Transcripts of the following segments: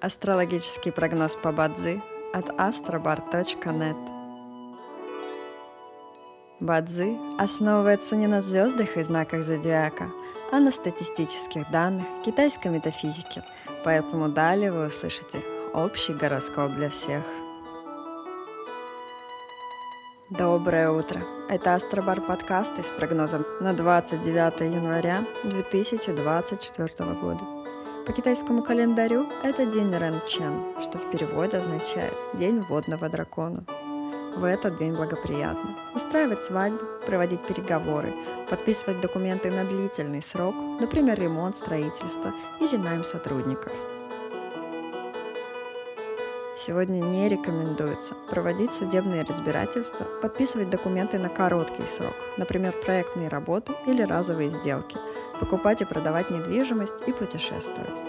Астрологический прогноз по Бадзи от astrobar.net Бадзи основывается не на звездах и знаках зодиака, а на статистических данных китайской метафизики, поэтому далее вы услышите общий гороскоп для всех. Доброе утро! Это Астробар подкасты с прогнозом на 29 января 2024 года. По китайскому календарю это день Рен Чен, что в переводе означает «день водного дракона». В этот день благоприятно устраивать свадьбу, проводить переговоры, подписывать документы на длительный срок, например, ремонт, строительство или найм сотрудников. Сегодня не рекомендуется проводить судебные разбирательства, подписывать документы на короткий срок, например, проектные работы или разовые сделки – покупать и продавать недвижимость и путешествовать.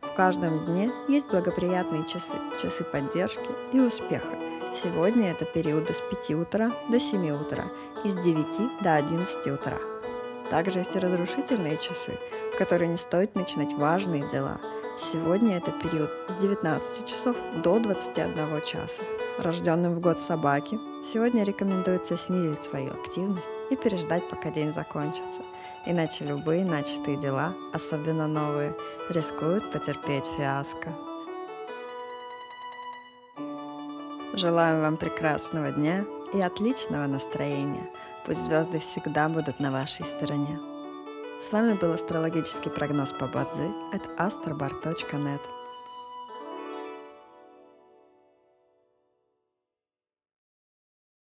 В каждом дне есть благоприятные часы, часы поддержки и успеха. Сегодня это периоды с 5 утра до 7 утра и с 9 до 11 утра. Также есть и разрушительные часы, в которые не стоит начинать важные дела. Сегодня это период с 19 часов до 21 часа. Рожденным в год собаки сегодня рекомендуется снизить свою активность и переждать, пока день закончится. Иначе любые начатые дела, особенно новые, рискуют потерпеть фиаско. Желаем вам прекрасного дня и отличного настроения. Пусть звезды всегда будут на вашей стороне. С вами был астрологический прогноз по Бадзи от astrobar.net.